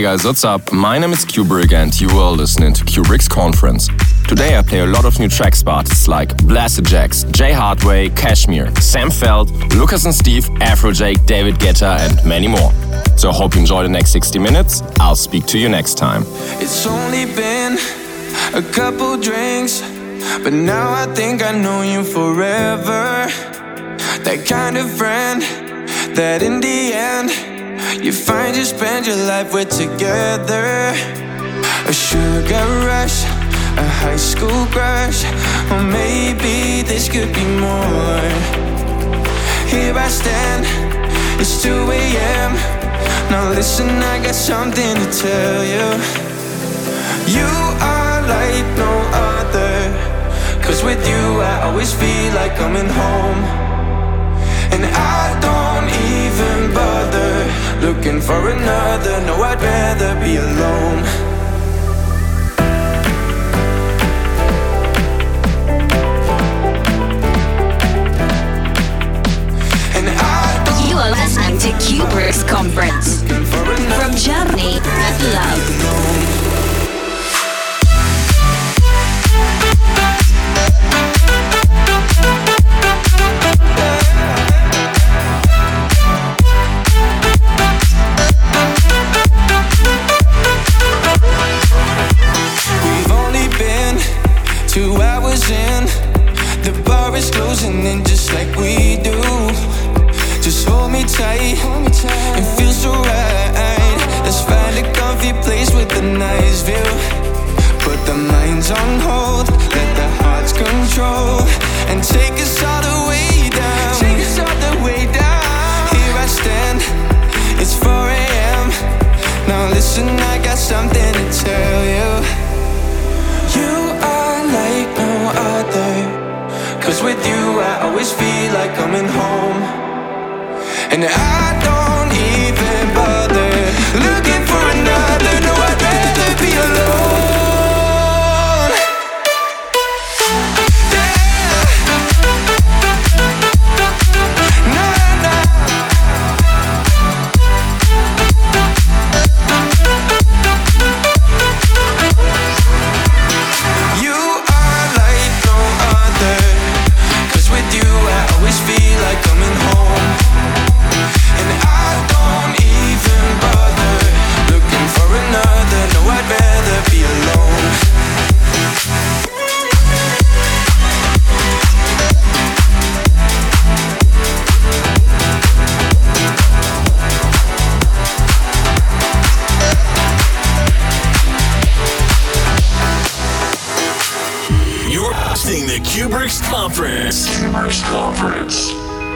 Hey guys, what's up? My name is Cuebrick and you are listening to Cuebrick's Conference. Today I play a lot of new tracks by artists like Blasterjaxx, Jay Hardway, KSHMR, Sam Feldt, Lucas and Steve, Afrojack, David Guetta, and many more. So I hope you enjoy the next 60 minutes. I'll speak to you next time. It's only been a couple drinks, but now I think I know you forever. That kind of friend that in the end you find you spend your life with together. A sugar rush, a high school crush, or maybe this could be more. Here I stand, it's 2 a.m. Now listen, I got something to tell you. You are like no other. Cause with you, I always feel like coming home. And I even bother looking for another. No, I'd rather be alone. You are listening to Cuebrick's Conference from Germany with love.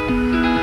Each move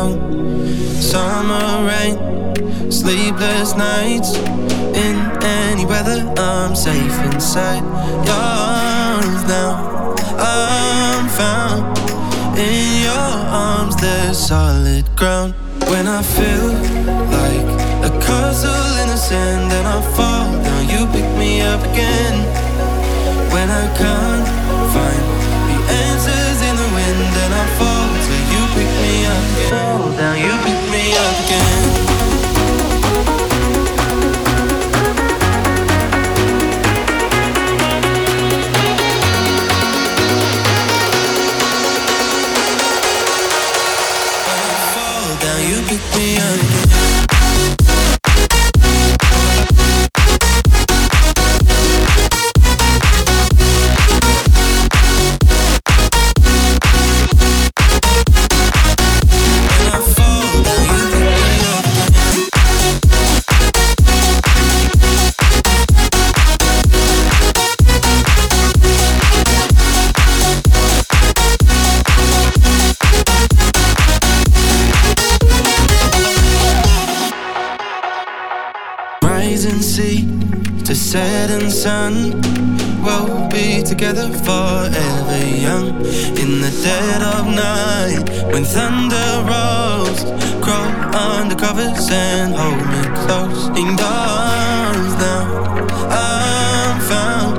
out. Summer rain, sleepless nights. In any weather, I'm safe inside your arms now. I'm found in your arms, there's solid ground. When I feel like a castle in the sand, then I fall down. You pick me up again. When I can't find fell down, you pick me up again. sun. We'll be together forever young. In the dead of night, when thunder rolls, crawl under covers and hold me close. In the arms now, I'm found.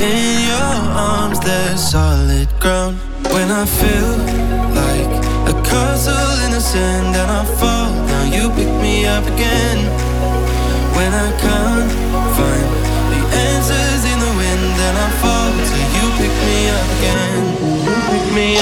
In your arms, there's solid ground. When I feel like a castle in the sand and I fall, now you pick me up again. When I can't find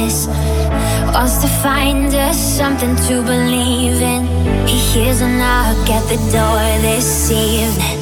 eyes. Wants to find us something to believe in. He hears a knock at the door this evening.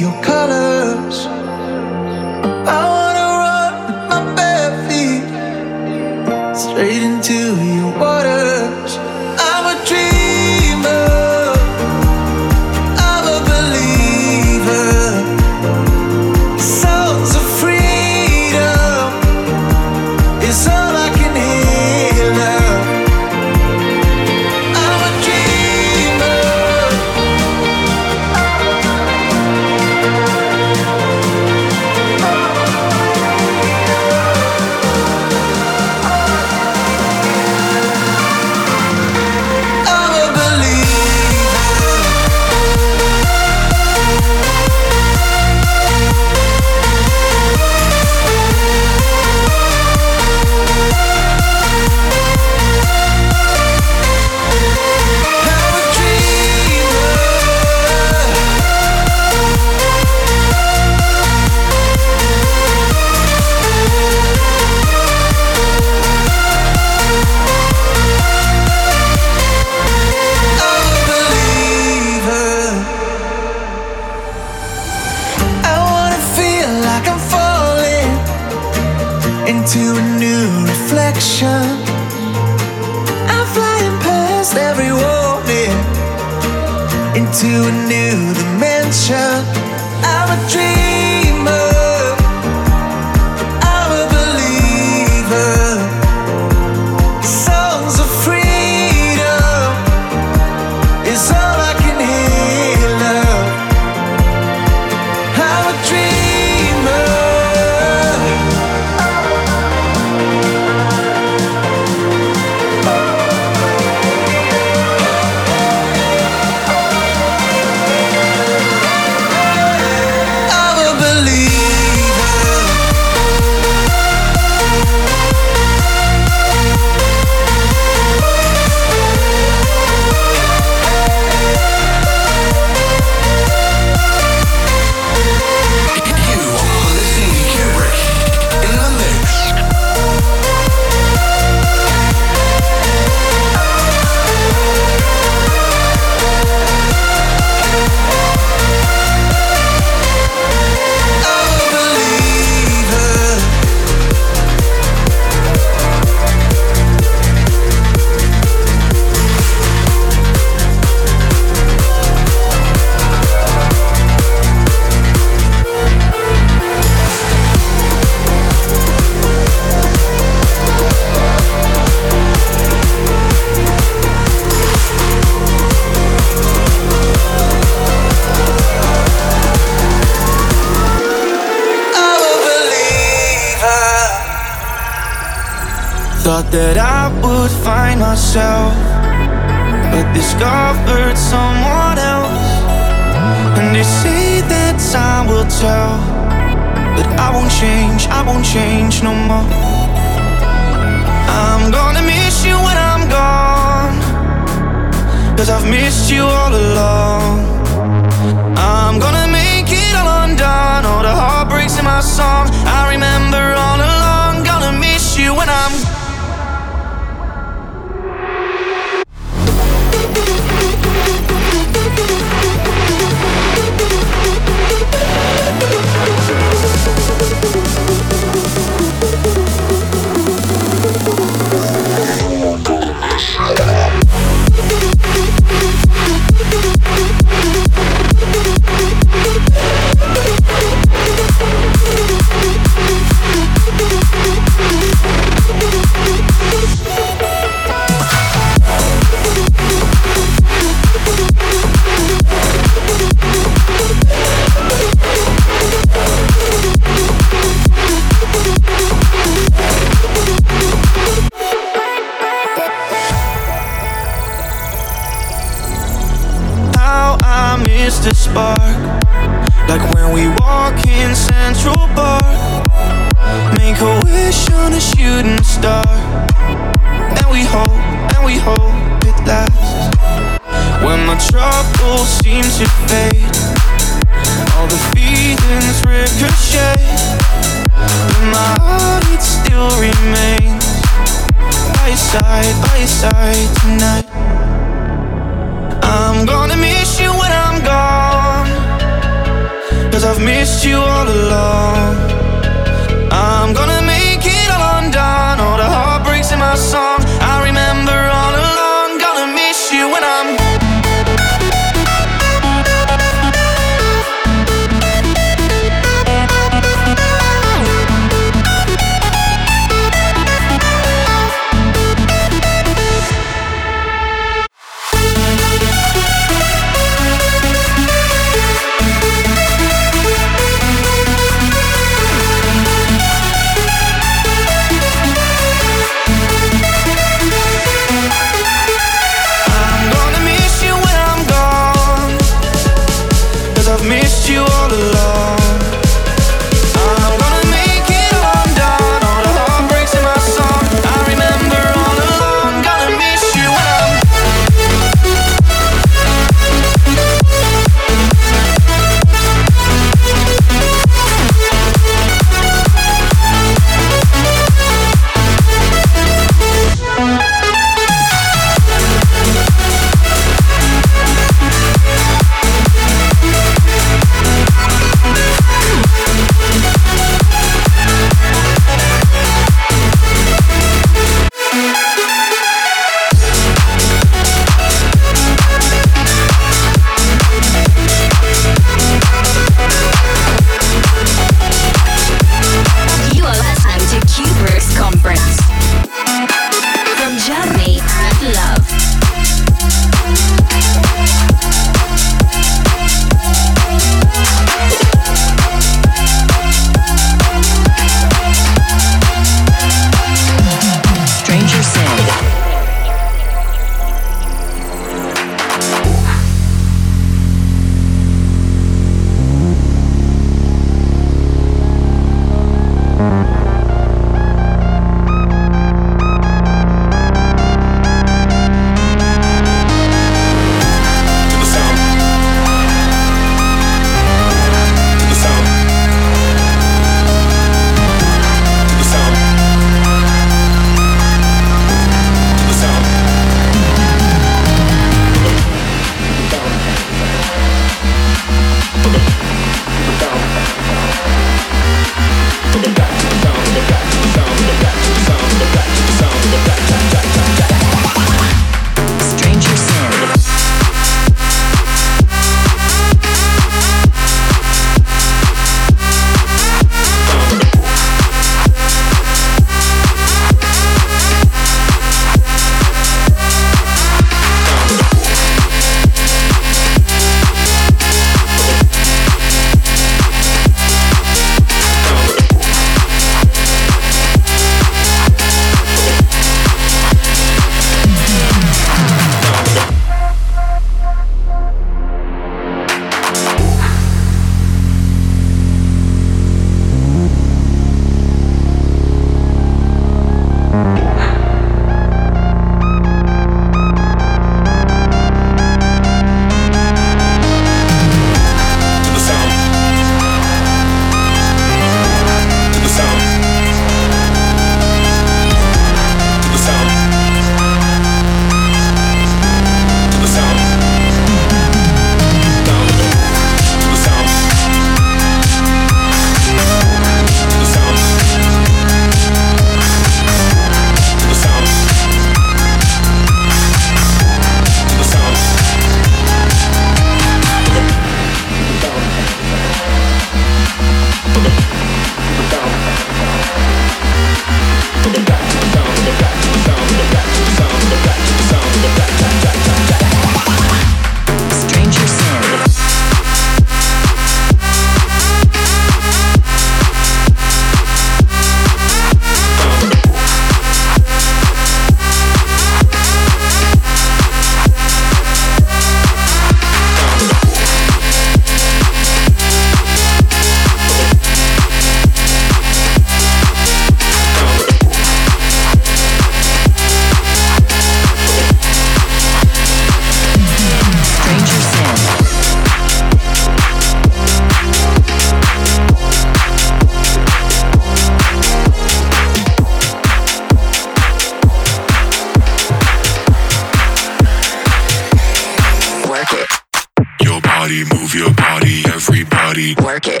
body, move your body, everybody. Work it.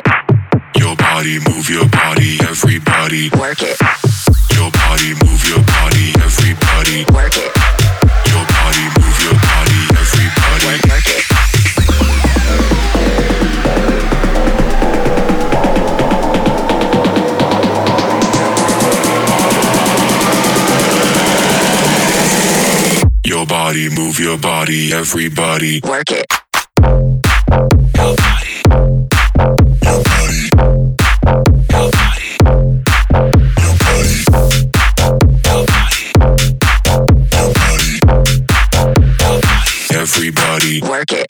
Your body, move your body, everybody. Work it. Your body, move your body, everybody. Work it. Your body, move your body, everybody. Work, work it. Your body, move your body, everybody. Work it. Work it.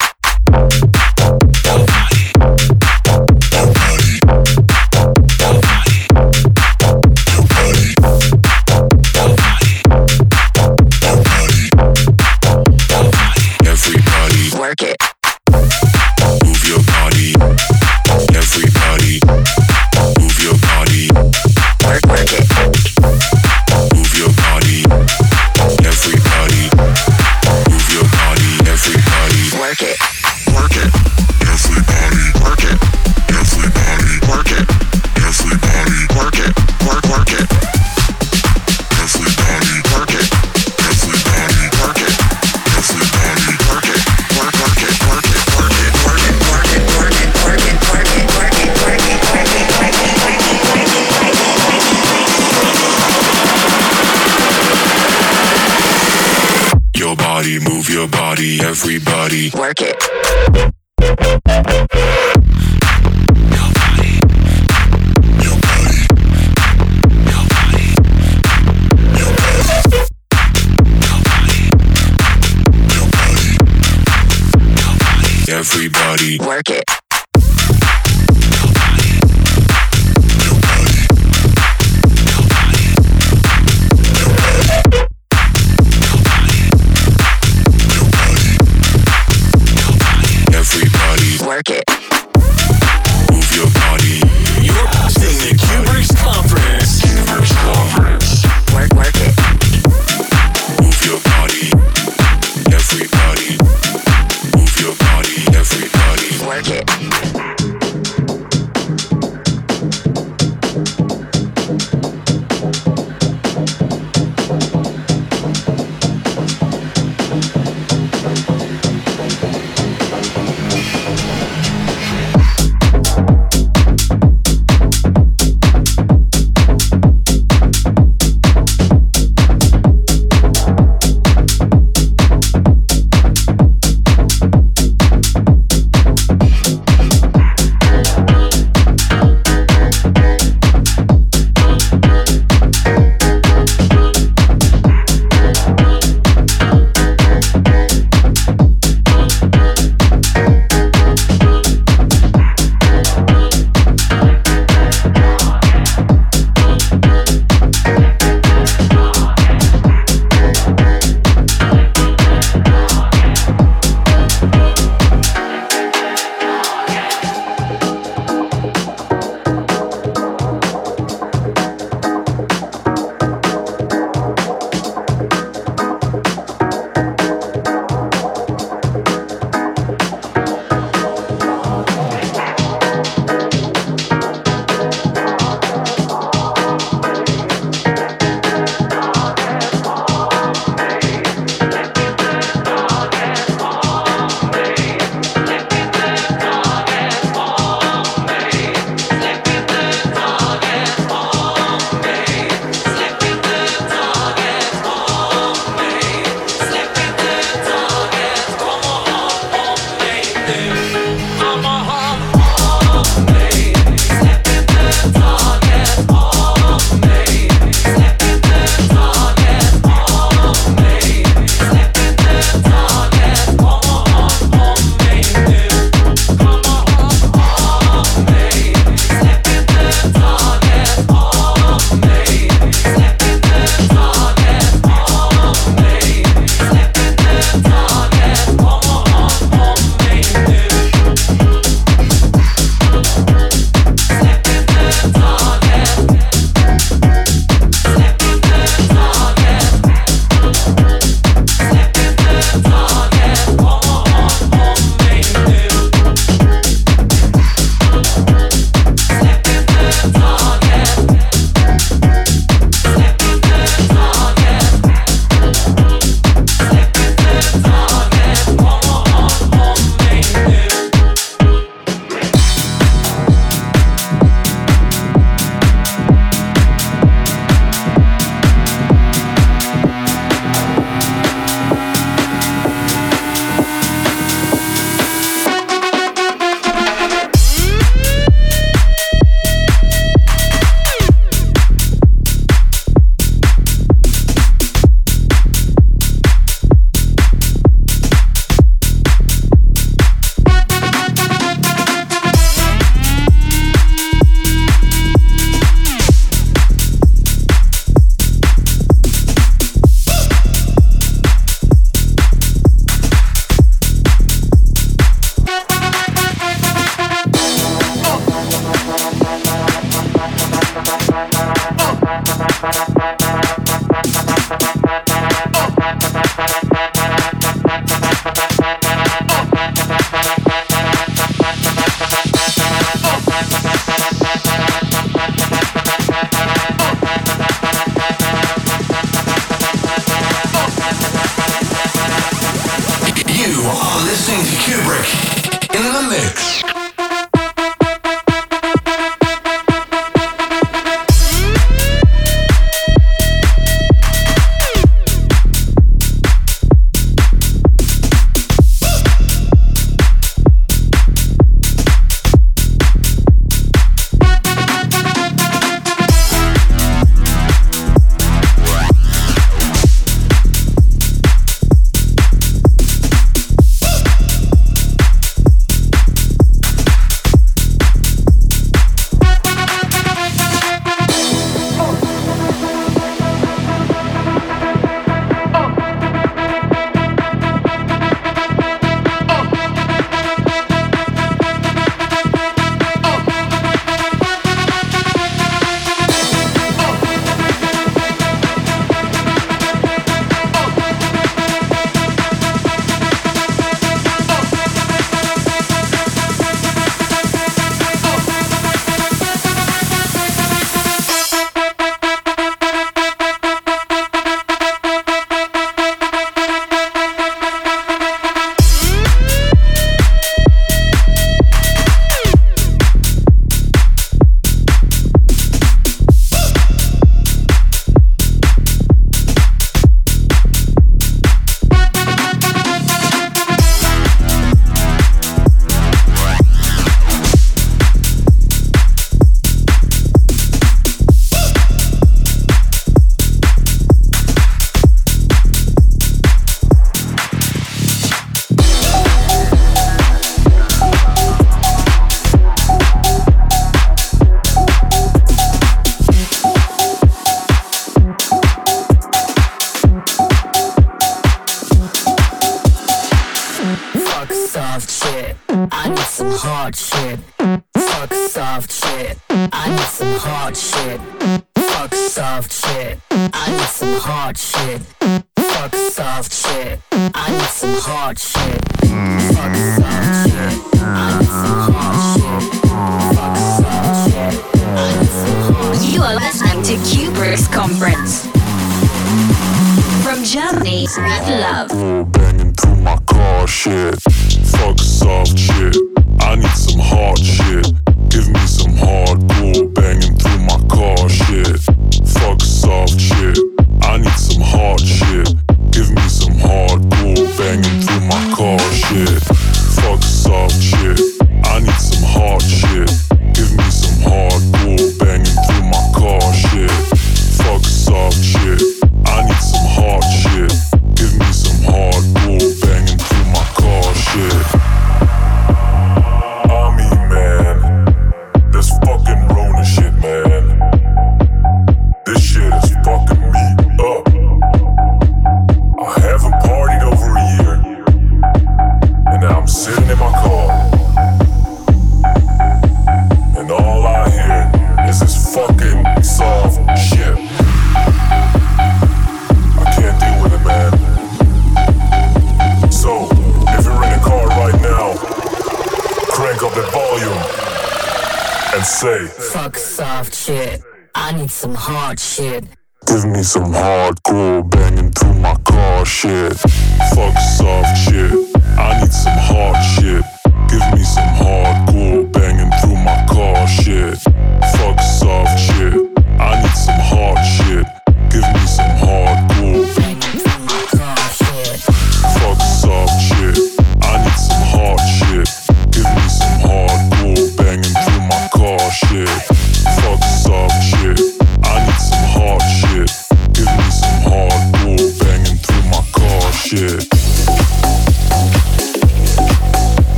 everybody. Work it. Your body. Your body. Your body. Your body. Everybody. Work it. market.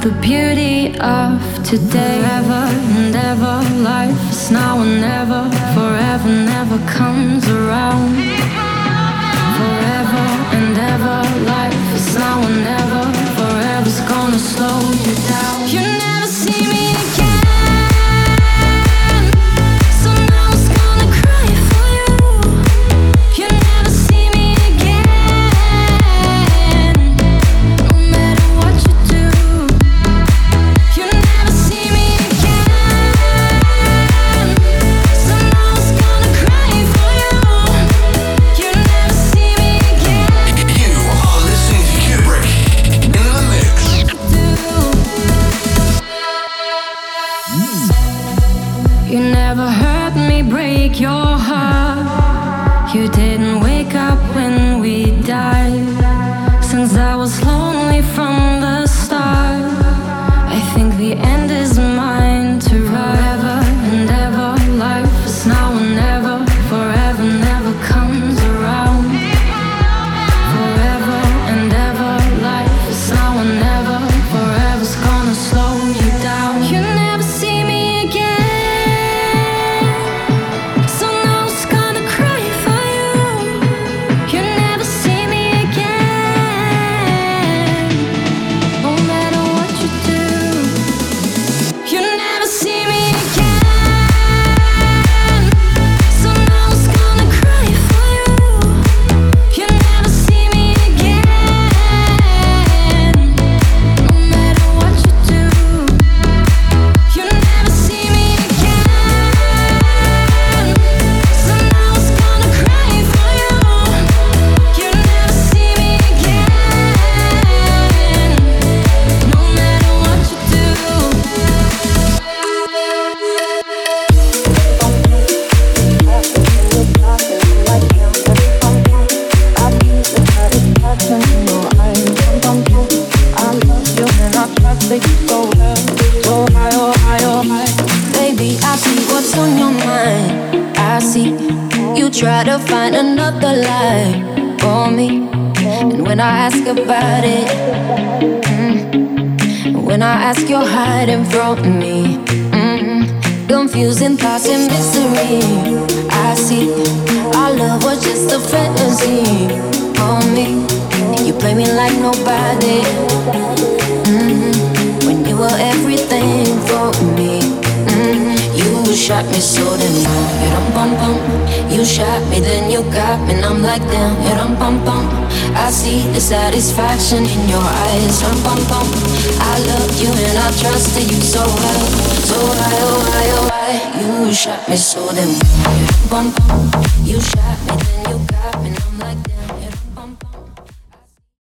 the beauty of today. Ever and ever, life is now and ever.